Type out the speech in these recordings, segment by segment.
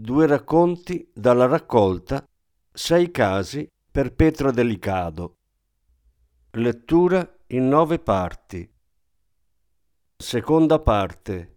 Due racconti dalla raccolta Sei casi per Petra Delicado. Lettura in nove parti. Seconda parte.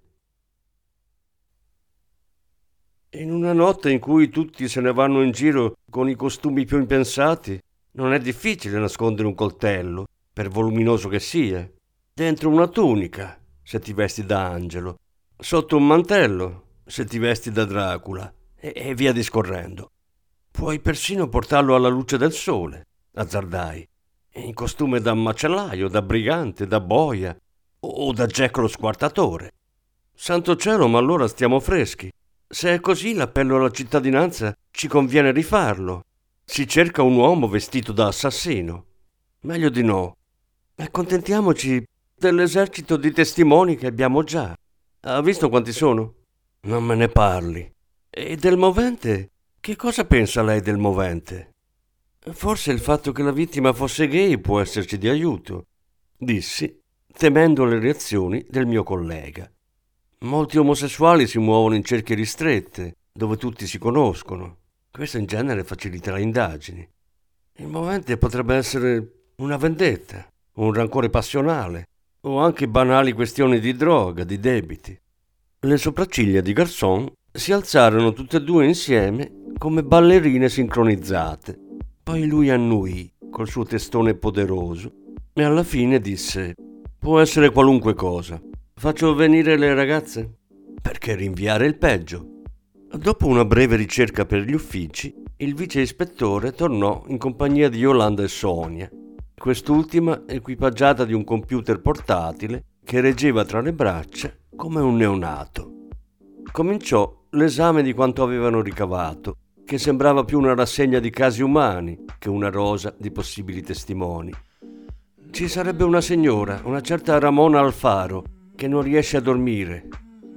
In una notte in cui tutti se ne vanno in giro con i costumi più impensati, non è difficile nascondere un coltello, per voluminoso che sia, dentro una tunica, se ti vesti da angelo, sotto un mantello, se ti vesti da Dracula, e, via discorrendo. Puoi persino portarlo alla luce del sole, azzardai, in costume da macellaio, da brigante, da boia o da Jack lo squartatore. Santo cielo, ma allora stiamo freschi. Se è così l'appello alla cittadinanza ci conviene rifarlo. Si cerca un uomo vestito da assassino. Meglio di no. Accontentiamoci dell'esercito di testimoni che abbiamo già. Ha visto quanti sono? Non me ne parli. E del movente? Che cosa pensa lei del movente? Forse il fatto che la vittima fosse gay può esserci di aiuto, dissi, temendo le reazioni del mio collega. Molti omosessuali si muovono in cerchie ristrette, dove tutti si conoscono. Questo in genere facilita le indagini. Il movente potrebbe essere una vendetta, un rancore passionale, o anche banali questioni di droga, di debiti. Le sopracciglia di Garçon si alzarono tutte e due insieme come ballerine sincronizzate. Poi lui annuì col suo testone poderoso e alla fine disse: Può essere qualunque cosa. Faccio venire le ragazze? Perché rinviare il peggio? Dopo una breve ricerca per gli uffici, il vice ispettore tornò in compagnia di Yolanda e Sonia, quest'ultima equipaggiata di un computer portatile che reggeva tra le braccia come un neonato. Cominciò l'esame di quanto avevano ricavato, che sembrava più una rassegna di casi umani che una rosa di possibili testimoni. Ci sarebbe una signora, una certa Ramona Alfaro, che non riesce a dormire.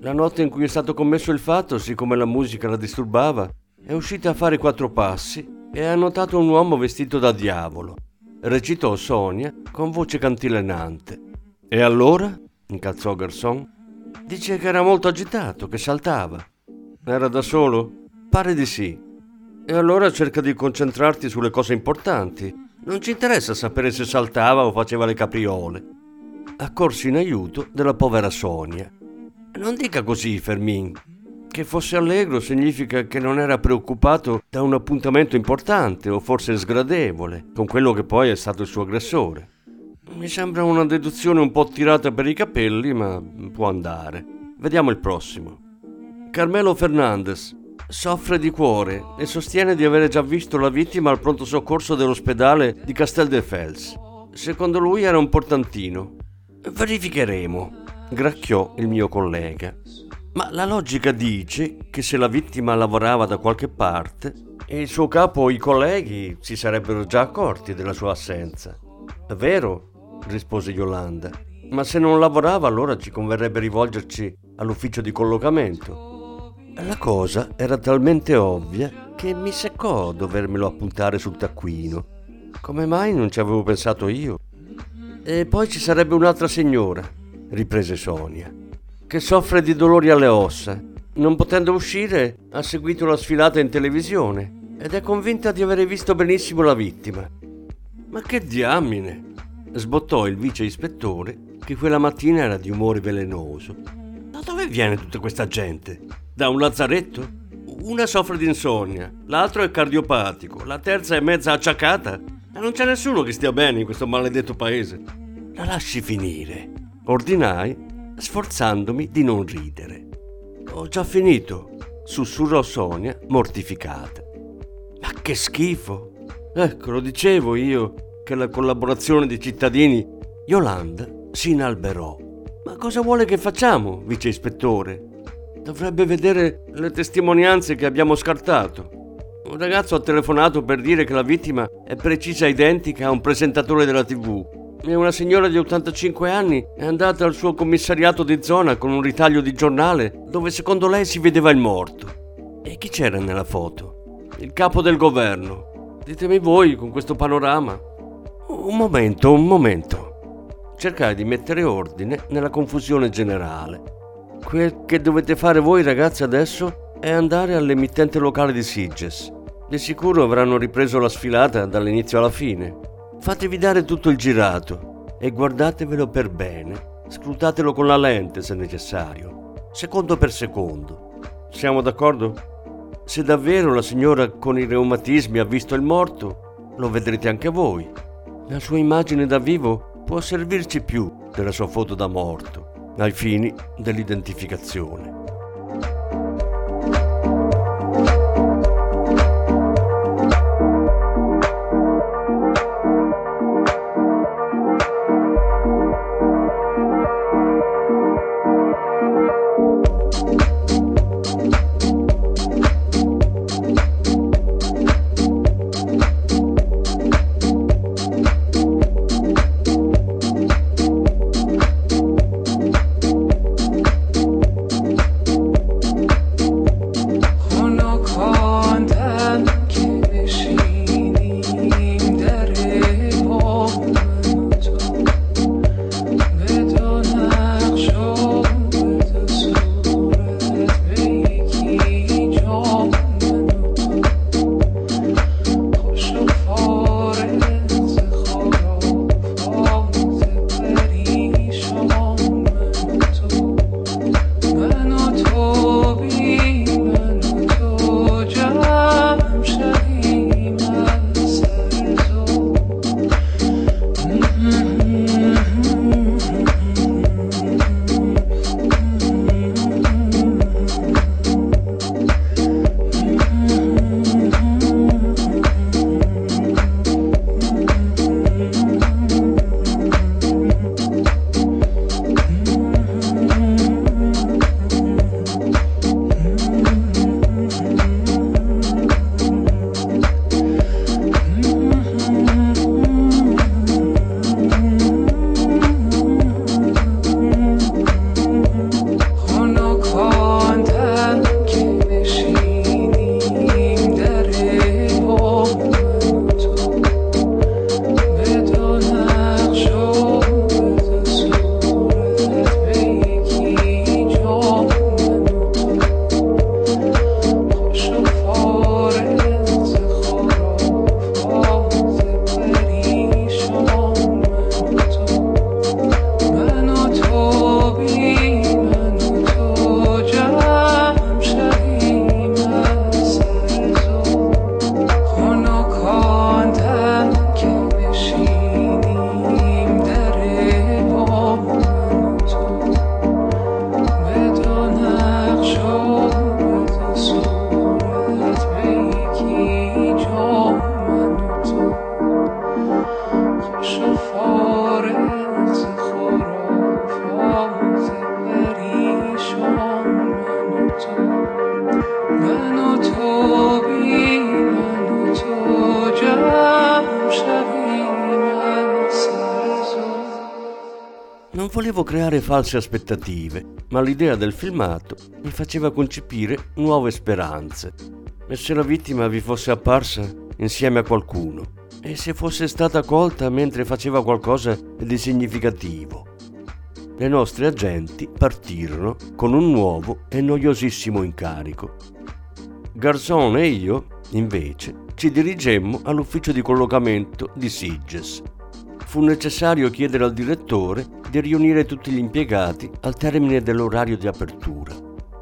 La notte in cui è stato commesso il fatto, siccome la musica la disturbava, è uscita a fare quattro passi e ha notato un uomo vestito da diavolo. Recitò Sonia con voce cantilenante. E allora? incalzò Garçon. Dice che era molto agitato, che saltava. Era da solo? Pare di sì. E allora cerca di concentrarti sulle cose importanti. Non ci interessa sapere se saltava o faceva le capriole. Accorsi in aiuto della povera Sonia. Non dica così, Fermin. Che fosse allegro significa che non era preoccupato da un appuntamento importante o forse sgradevole con quello che poi è stato il suo aggressore. Mi sembra una deduzione un po' tirata per i capelli, ma può andare. Vediamo il prossimo. Carmelo Fernandez soffre di cuore e sostiene di avere già visto la vittima al pronto soccorso dell'ospedale di Castel de Fels. Secondo lui era un portantino. Verificheremo, gracchiò il mio collega. Ma la logica dice che se la vittima lavorava da qualche parte, il suo capo o i colleghi si sarebbero già accorti della sua assenza. Vero, rispose Yolanda. Ma se non lavorava allora ci converrebbe rivolgerci all'ufficio di collocamento. La cosa era talmente ovvia che mi seccò dovermelo appuntare sul taccuino. Come mai non ci avevo pensato io? E poi ci sarebbe un'altra signora, riprese Sonia, che soffre di dolori alle ossa. Non potendo uscire, ha seguito la sfilata in televisione ed è convinta di avere visto benissimo la vittima. Ma che diamine! sbottò il vice ispettore che quella mattina era di umore velenoso. Da dove viene tutta questa gente? Da un lazzaretto? Una soffre di insonnia, l'altro è cardiopatico, la terza è mezza acciacata. E non c'è nessuno che stia bene in questo maledetto paese. La lasci finire, ordinai, sforzandomi di non ridere. Ho già finito, sussurrò Sonia, mortificata. Ma che schifo! Ecco, lo dicevo io, che la collaborazione dei cittadini, Yolanda si inalberò. Ma cosa vuole che facciamo, vice ispettore? Dovrebbe vedere le testimonianze che abbiamo scartato. Un ragazzo ha telefonato per dire che la vittima è precisa identica a un presentatore della TV e una signora di 85 anni è andata al suo commissariato di zona con un ritaglio di giornale dove secondo lei si vedeva il morto. E chi c'era nella foto? Il capo del governo. Ditemi voi con questo panorama. Un momento, un momento. Cercare di mettere ordine nella confusione generale. Quel che dovete fare voi ragazzi adesso è andare all'emittente locale di Sitges. Di sicuro avranno ripreso la sfilata dall'inizio alla fine. Fatevi dare tutto il girato e guardatevelo per bene. Scrutatelo con la lente se necessario, secondo per secondo. Siamo d'accordo? Se davvero la signora con i reumatismi ha visto il morto, lo vedrete anche voi. La sua immagine da vivo può servirci più della sua foto da morto ai fini dell'identificazione. Creare false aspettative, ma l'idea del filmato mi faceva concepire nuove speranze. E se la vittima vi fosse apparsa insieme a qualcuno, e se fosse stata colta mentre faceva qualcosa di significativo. Le nostre agenti partirono con un nuovo e noiosissimo incarico. Garzone e io, invece, ci dirigemmo all'ufficio di collocamento di Sitges fu necessario chiedere al direttore di riunire tutti gli impiegati al termine dell'orario di apertura.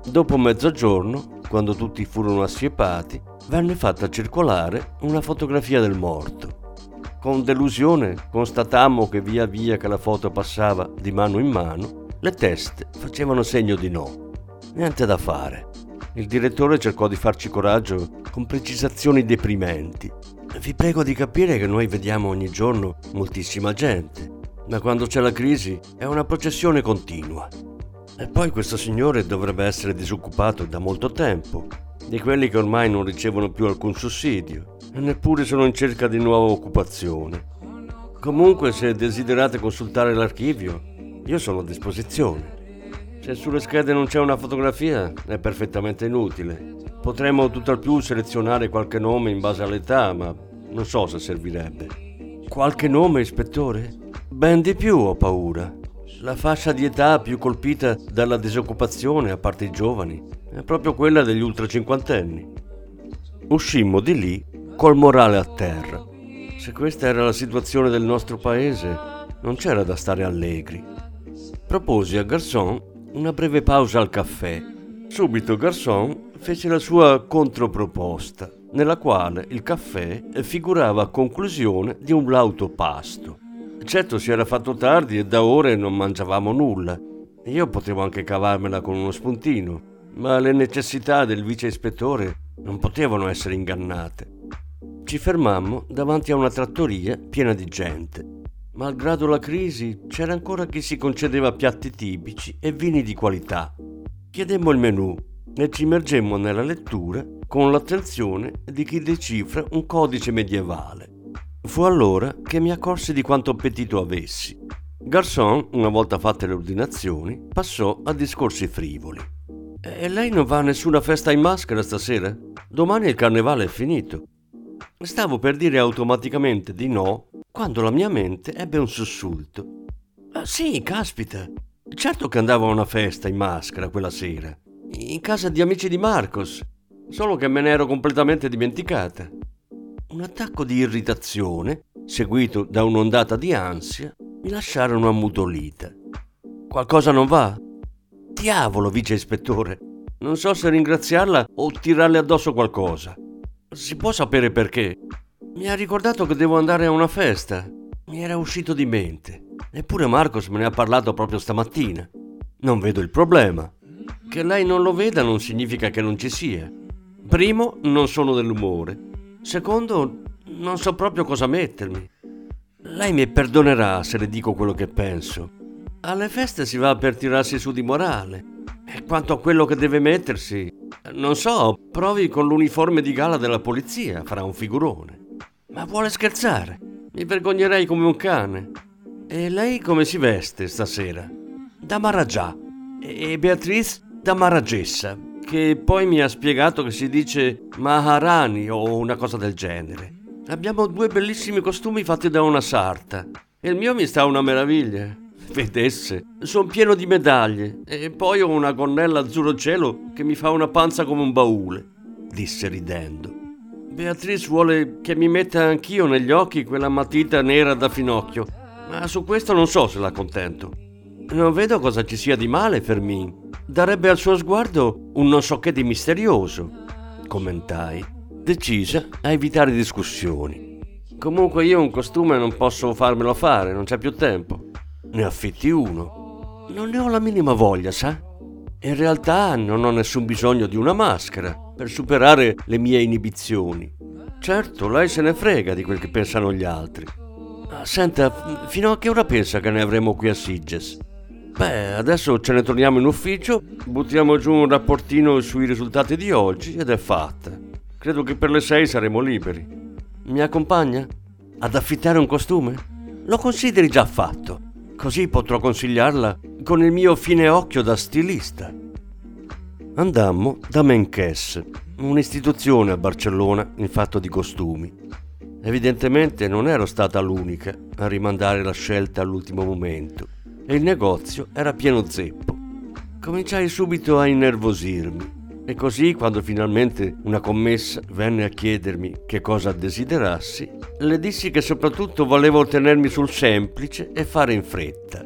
Dopo mezzogiorno, quando tutti furono assiepati, venne fatta circolare una fotografia del morto. Con delusione constatammo che via via che la foto passava di mano in mano, le teste facevano segno di no. Niente da fare. Il direttore cercò di farci coraggio con precisazioni deprimenti vi prego di capire che noi vediamo ogni giorno moltissima gente, ma quando c'è la crisi è una processione continua. E poi questo signore dovrebbe essere disoccupato da molto tempo, di quelli che ormai non ricevono più alcun sussidio e neppure sono in cerca di nuova occupazione. Comunque, se desiderate consultare l'archivio, io sono a disposizione. Se sulle schede non c'è una fotografia, è perfettamente inutile. Potremmo tutt'al più selezionare qualche nome in base all'età, ma non so se servirebbe. Qualche nome, ispettore? Ben di più, ho paura. La fascia di età più colpita dalla disoccupazione, a parte i giovani, è proprio quella degli ultracinquantenni. Uscimmo di lì col morale a terra. Se questa era la situazione del nostro paese, non c'era da stare allegri. Proposi a Garçon una breve pausa al caffè. Subito Garçon fece la sua controproposta, nella quale il caffè figurava a conclusione di un lauto pasto. Certo si era fatto tardi e da ore non mangiavamo nulla. Io potevo anche cavarmela con uno spuntino, ma le necessità del vice ispettore non potevano essere ingannate. Ci fermammo davanti a una trattoria piena di gente. Malgrado la crisi, c'era ancora chi si concedeva piatti tipici e vini di qualità. Chiedemmo il menù e ci immergemmo nella lettura con l'attenzione di chi decifra un codice medievale. Fu allora che mi accorsi di quanto appetito avessi. Garçon, una volta fatte le ordinazioni, passò a discorsi frivoli. E lei non va a nessuna festa in maschera stasera? Domani il carnevale è finito. Stavo per dire automaticamente di no quando la mia mente ebbe un sussulto. Ah, sì, caspita. Certo che andavo a una festa in maschera quella sera, in casa di amici di Marcos, solo che me ne ero completamente dimenticata. Un attacco di irritazione, seguito da un'ondata di ansia, mi lasciarono ammutolita. Qualcosa non va? Diavolo, vice ispettore! Non so se ringraziarla o tirarle addosso qualcosa. Si può sapere perché? Mi ha ricordato che devo andare a una festa. Mi era uscito di mente. Eppure Marcos me ne ha parlato proprio stamattina. Non vedo il problema. Che lei non lo veda non significa che non ci sia. Primo, non sono dell'umore. Secondo, non so proprio cosa mettermi. Lei mi perdonerà se le dico quello che penso. Alle feste si va per tirarsi su di morale. E quanto a quello che deve mettersi, non so, provi con l'uniforme di gala della polizia, farà un figurone. Ma vuole scherzare? Mi vergognerei come un cane. E lei come si veste stasera? Da Maragià. E Beatrice da Maragessa, che poi mi ha spiegato che si dice Maharani o una cosa del genere. Abbiamo due bellissimi costumi fatti da una sarta. E il mio mi sta una meraviglia. Vedesse, sono pieno di medaglie e poi ho una gonnella azzurro cielo che mi fa una panza come un baule, disse ridendo. Beatrice vuole che mi metta anch'io negli occhi quella matita nera da finocchio, ma su questo non so se la contento. Non vedo cosa ci sia di male, Fermin darebbe al suo sguardo un non so che di misterioso, commentai, decisa a evitare discussioni. Comunque io un costume non posso farmelo fare, non c'è più tempo. Ne affitti uno. Non ne ho la minima voglia, sa? In realtà non ho nessun bisogno di una maschera per superare le mie inibizioni. Certo, lei se ne frega di quel che pensano gli altri. Senta, fino a che ora pensa che ne avremo qui a Sitges? Beh, adesso ce ne torniamo in ufficio, buttiamo giù un rapportino sui risultati di oggi ed è fatta. Credo che per le sei saremo liberi. Mi accompagna? Ad affittare un costume? Lo consideri già fatto, così potrò consigliarla con il mio fine occhio da stilista. Andammo da Menkes, un'istituzione a Barcellona in fatto di costumi. Evidentemente non ero stata l'unica a rimandare la scelta all'ultimo momento e il negozio era pieno zeppo. Cominciai subito a innervosirmi e così quando finalmente una commessa venne a chiedermi che cosa desiderassi, le dissi che soprattutto volevo tenermi sul semplice e fare in fretta.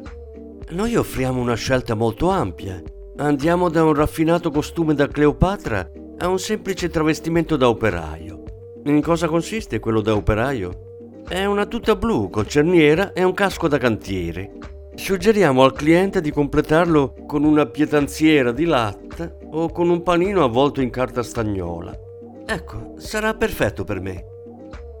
Noi offriamo una scelta molto ampia. Andiamo da un raffinato costume da Cleopatra a un semplice travestimento da operaio. In cosa consiste quello da operaio? È una tuta blu con cerniera e un casco da cantiere. Suggeriamo al cliente di completarlo con una pietanziera di latte o con un panino avvolto in carta stagnola. Ecco, sarà perfetto per me.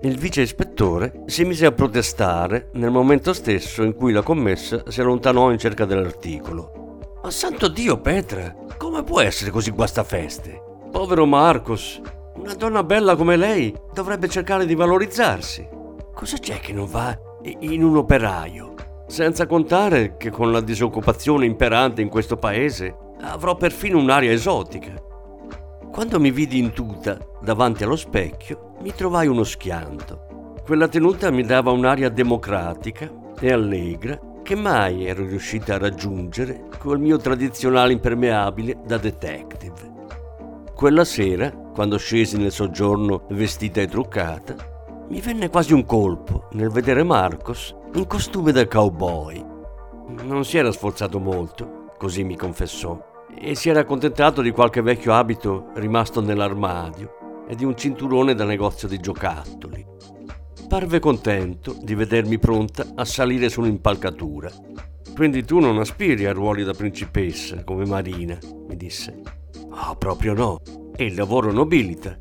Il vice ispettore si mise a protestare nel momento stesso in cui la commessa si allontanò in cerca dell'articolo. Ma santo Dio, Petra, come può essere così guastafeste? Povero Marcos, una donna bella come lei dovrebbe cercare di valorizzarsi. Cosa c'è che non va in un operaio? Senza contare che con la disoccupazione imperante in questo paese avrò perfino un'aria esotica. Quando mi vidi in tuta davanti allo specchio, mi trovai uno schianto. Quella tenuta mi dava un'aria democratica e allegra che mai ero riuscita a raggiungere col mio tradizionale impermeabile da detective. Quella sera, quando scesi nel soggiorno vestita e truccata, mi venne quasi un colpo nel vedere Marcos in costume da cowboy. Non si era sforzato molto, così mi confessò, e si era accontentato di qualche vecchio abito rimasto nell'armadio e di un cinturone da negozio di giocattoli. Parve contento di vedermi pronta a salire su un'impalcatura. Quindi tu non aspiri a ruoli da principessa come Marina, mi disse. Ah, oh, proprio no. E il lavoro nobilita,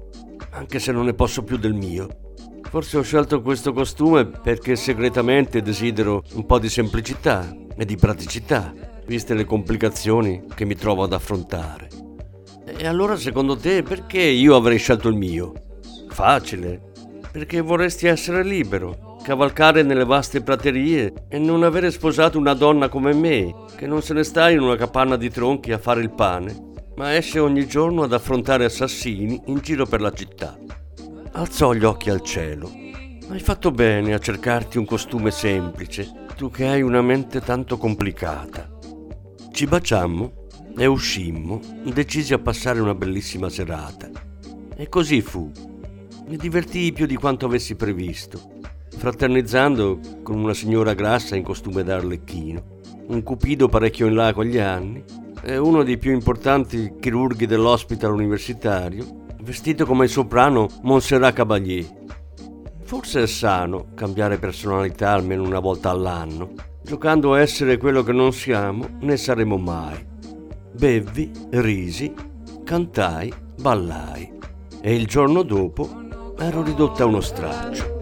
anche se non ne posso più del mio. Forse ho scelto questo costume perché segretamente desidero un po' di semplicità e di praticità, viste le complicazioni che mi trovo ad affrontare. E allora secondo te perché io avrei scelto il mio? Facile, perché vorresti essere libero, cavalcare nelle vaste praterie e non avere sposato una donna come me, che non se ne sta in una capanna di tronchi a fare il pane, ma esce ogni giorno ad affrontare assassini in giro per la città. Alzò gli occhi al cielo. Hai fatto bene a cercarti un costume semplice, tu che hai una mente tanto complicata. Ci baciammo e uscimmo, decisi a passare una bellissima serata. E così fu. Mi divertii più di quanto avessi previsto, fraternizzando con una signora grassa in costume da arlecchino, un cupido parecchio in là con gli anni e uno dei più importanti chirurghi dell'hospital universitario vestito come il soprano Montserrat Caballé. Forse è sano cambiare personalità almeno una volta all'anno, giocando a essere quello che non siamo né saremo mai. Bevvi, risi, cantai, ballai e il giorno dopo ero ridotta a uno straccio.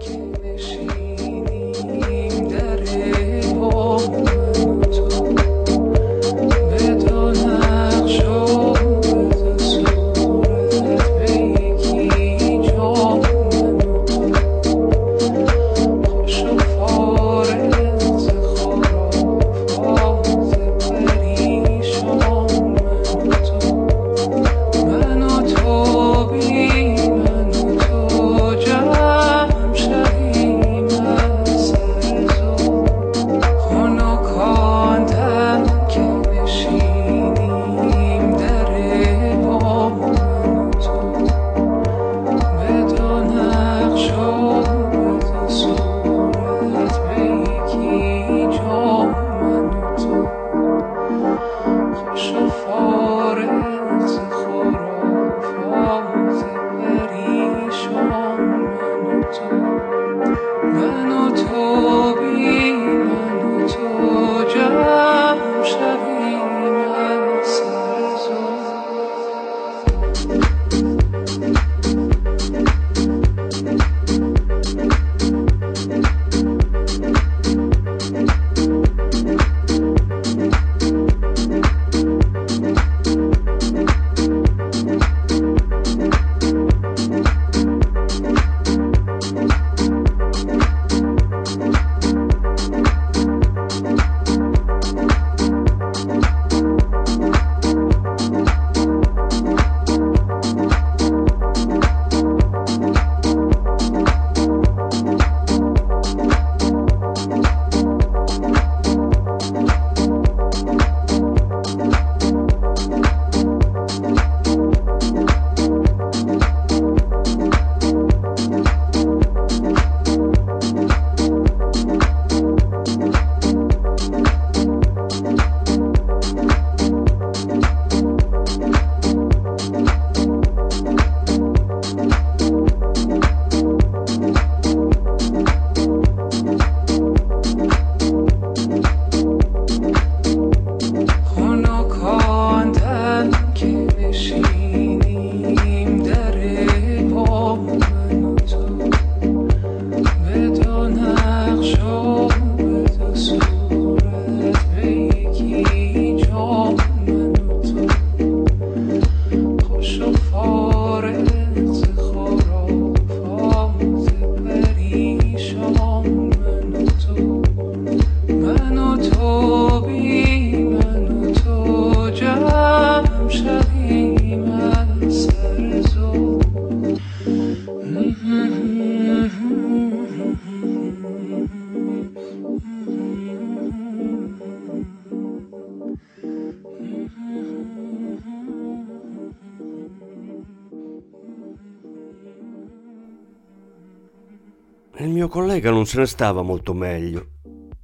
Il mio collega non se ne stava molto meglio.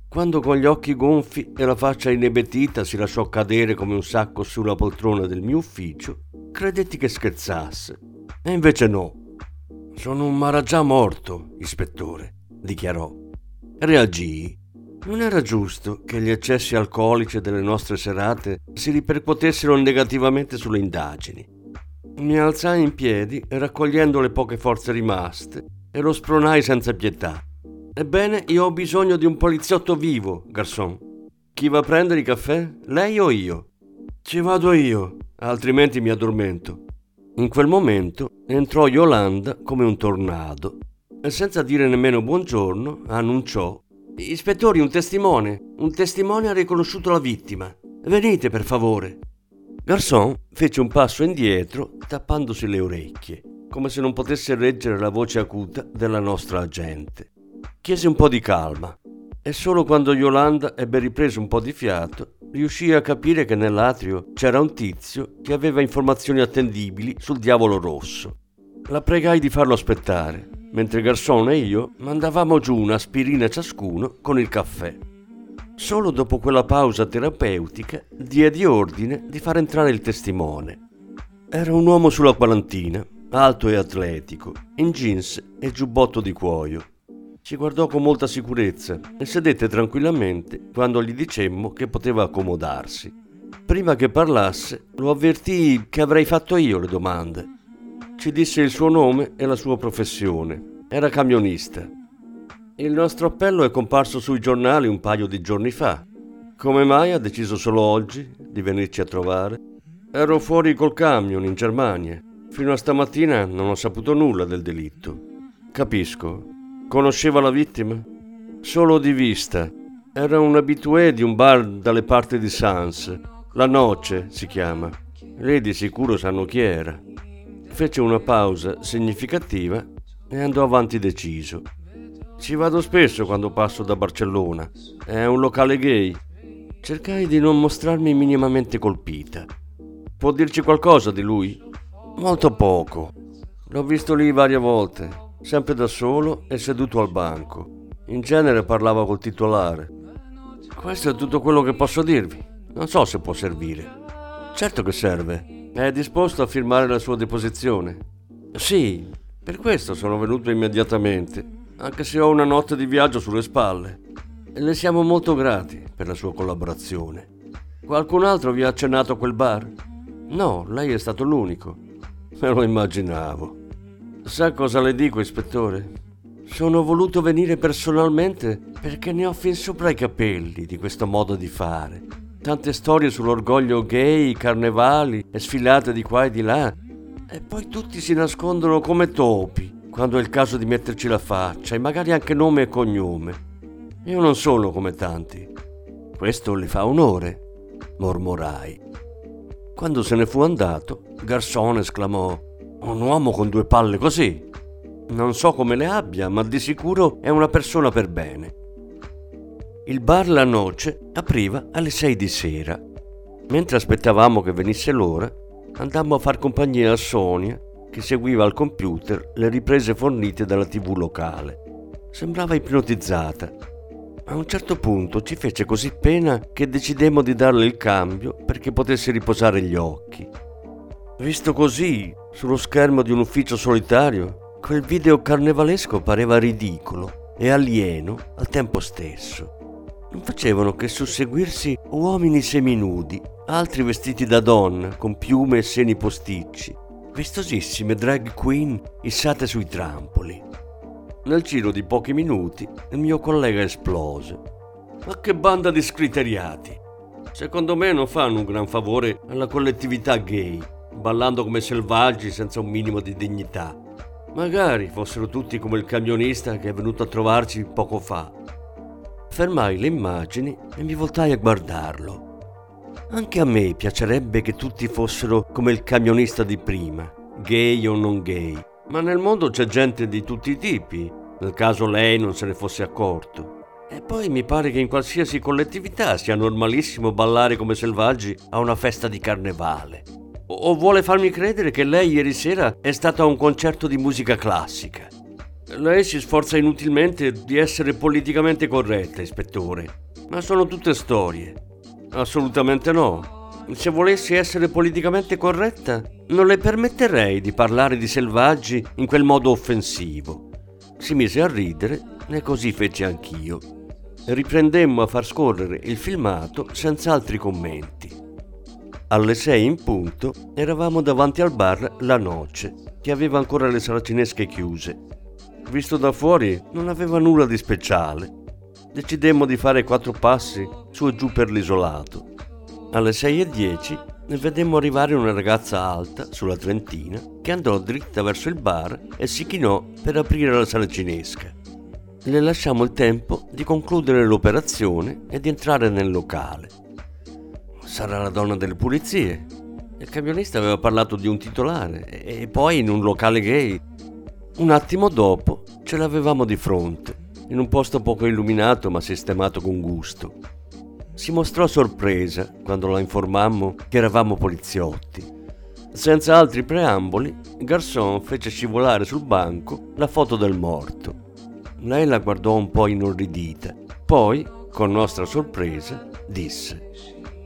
Quando con gli occhi gonfi e la faccia inebetita si lasciò cadere come un sacco sulla poltrona del mio ufficio, credetti che scherzasse. E invece no. Sono un maraggià morto, ispettore, dichiarò. Reagii. Non era giusto che gli eccessi alcolici delle nostre serate si ripercuotessero negativamente sulle indagini. Mi alzai in piedi, raccogliendo le poche forze rimaste, e lo spronai senza pietà. Ebbene, io ho bisogno di un poliziotto vivo, garçon. Chi va a prendere il caffè? Lei o io? Ci vado io, altrimenti mi addormento. In quel momento entrò Yolanda come un tornado e senza dire nemmeno buongiorno annunciò Ispettori, un testimone. Un testimone ha riconosciuto la vittima. Venite, per favore. Garçon fece un passo indietro, tappandosi le orecchie, come se non potesse reggere la voce acuta della nostra agente. Chiese un po' di calma e solo quando Yolanda ebbe ripreso un po' di fiato riuscì a capire che nell'atrio c'era un tizio che aveva informazioni attendibili sul diavolo rosso. La pregai di farlo aspettare, mentre Garçon e io mandavamo giù un'aspirina ciascuno con il caffè. Solo dopo quella pausa terapeutica diedi ordine di far entrare il testimone. Era un uomo sulla quarantina, alto e atletico, in jeans e giubbotto di cuoio. Ci guardò con molta sicurezza e sedette tranquillamente quando gli dicemmo che poteva accomodarsi. Prima che parlasse, lo avvertii che avrei fatto io le domande. Ci disse il suo nome e la sua professione. Era camionista. Il nostro appello è comparso sui giornali un paio di giorni fa. Come mai ha deciso solo oggi di venirci a trovare? Ero fuori col camion in Germania. Fino a stamattina non ho saputo nulla del delitto. Capisco, Conosceva la vittima? Solo di vista. Era un abitué di un bar dalle parti di Sans. La Noce si chiama. Lei di sicuro sanno chi era. Fece una pausa significativa e andò avanti deciso. Ci vado spesso quando passo da Barcellona. È un locale gay. Cercai di non mostrarmi minimamente colpita. Può dirci qualcosa di lui? Molto poco. L'ho visto lì varie volte sempre da solo e seduto al banco. In genere parlava col titolare. Questo è tutto quello che posso dirvi. Non so se può servire. Certo che serve. È disposto a firmare la sua deposizione? Sì, per questo sono venuto immediatamente, anche se ho una notte di viaggio sulle spalle. E le siamo molto grati per la sua collaborazione. Qualcun altro vi ha accennato a quel bar? No, lei è stato l'unico. Me lo immaginavo. Sa cosa le dico, ispettore? Sono voluto venire personalmente perché ne ho fin sopra i capelli di questo modo di fare. Tante storie sull'orgoglio gay, carnevali e sfilate di qua e di là. E poi tutti si nascondono come topi quando è il caso di metterci la faccia e magari anche nome e cognome. Io non sono come tanti. Questo le fa onore, mormorai. Quando se ne fu andato, Garzone esclamò un uomo con due palle così. Non so come le abbia, ma di sicuro è una persona per bene. Il bar La Noce apriva alle sei di sera. Mentre aspettavamo che venisse l'ora, andammo a far compagnia a Sonia, che seguiva al computer le riprese fornite dalla tv locale. Sembrava ipnotizzata. A un certo punto ci fece così pena che decidemmo di darle il cambio perché potesse riposare gli occhi. Visto così, sullo schermo di un ufficio solitario, quel video carnevalesco pareva ridicolo e alieno al tempo stesso. Non facevano che susseguirsi uomini seminudi, altri vestiti da donna, con piume e seni posticci, vistosissime drag queen issate sui trampoli. Nel giro di pochi minuti il mio collega esplose. Ma che banda di scriteriati! Secondo me non fanno un gran favore alla collettività gay ballando come selvaggi senza un minimo di dignità. Magari fossero tutti come il camionista che è venuto a trovarci poco fa. Fermai le immagini e mi voltai a guardarlo. Anche a me piacerebbe che tutti fossero come il camionista di prima, gay o non gay, ma nel mondo c'è gente di tutti i tipi, nel caso lei non se ne fosse accorto. E poi mi pare che in qualsiasi collettività sia normalissimo ballare come selvaggi a una festa di carnevale. O vuole farmi credere che lei ieri sera è stata a un concerto di musica classica? Lei si sforza inutilmente di essere politicamente corretta, ispettore. Ma sono tutte storie. Assolutamente no. Se volessi essere politicamente corretta, non le permetterei di parlare di selvaggi in quel modo offensivo. Si mise a ridere e così feci anch'io. Riprendemmo a far scorrere il filmato senza altri commenti. Alle sei in punto eravamo davanti al bar La Noce, che aveva ancora le saracinesche chiuse. Visto da fuori non aveva nulla di speciale. Decidemmo di fare quattro passi su e giù per l'isolato. Alle 6.10 vedemmo arrivare una ragazza alta sulla Trentina che andò dritta verso il bar e si chinò per aprire la sala cinesca. Le lasciamo il tempo di concludere l'operazione e di entrare nel locale. Sarà la donna delle pulizie. Il camionista aveva parlato di un titolare e poi in un locale gay. Un attimo dopo ce l'avevamo di fronte, in un posto poco illuminato ma sistemato con gusto si mostrò sorpresa quando la informammo che eravamo poliziotti. Senza altri preamboli, Garçon fece scivolare sul banco la foto del morto. Lei la guardò un po' inorridita, poi, con nostra sorpresa, disse: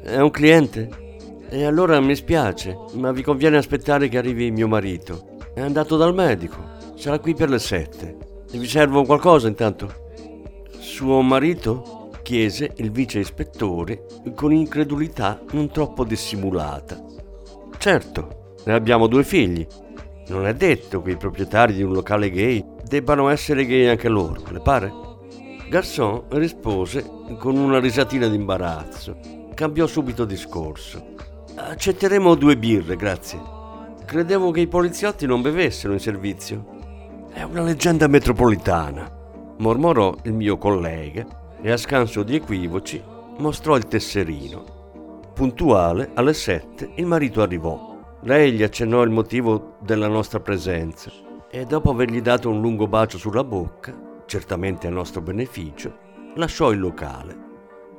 È un cliente? E allora mi spiace, ma vi conviene aspettare che arrivi mio marito. È andato dal medico, sarà qui per le sette. Vi servo qualcosa intanto? Suo marito? Chiese il vice ispettore con incredulità non troppo dissimulata. Certo, ne abbiamo due figli. Non è detto che i proprietari di un locale gay debbano essere gay anche loro, le pare? Garçon rispose con una risatina d'imbarazzo. Cambiò subito discorso. Accetteremo due birre, grazie. Credevo che i poliziotti non bevessero in servizio. È una leggenda metropolitana, mormorò il mio collega e a scanso di equivoci mostrò il tesserino. Puntuale, alle sette, il marito arrivò. Lei gli accennò il motivo della nostra presenza e dopo avergli dato un lungo bacio sulla bocca, certamente a nostro beneficio, lasciò il locale.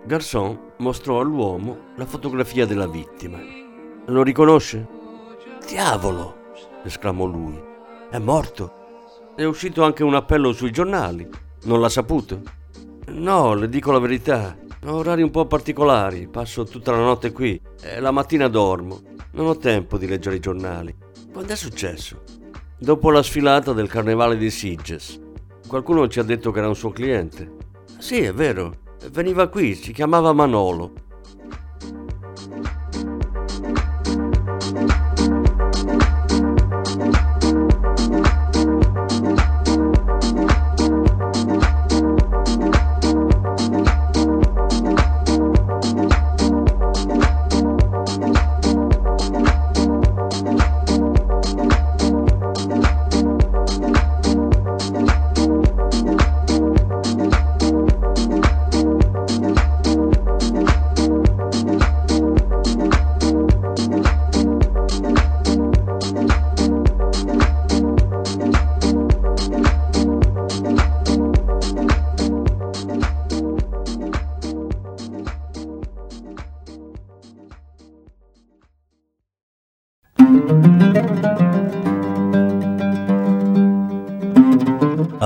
Garçon mostrò all'uomo la fotografia della vittima. Lo riconosce? Diavolo! esclamò lui. È morto. È uscito anche un appello sui giornali. Non l'ha saputo? No, le dico la verità. Ho orari un po' particolari, passo tutta la notte qui e la mattina dormo. Non ho tempo di leggere i giornali. Quando è successo? Dopo la sfilata del carnevale di Sitges. Qualcuno ci ha detto che era un suo cliente. Sì, è vero. Veniva qui, si chiamava Manolo.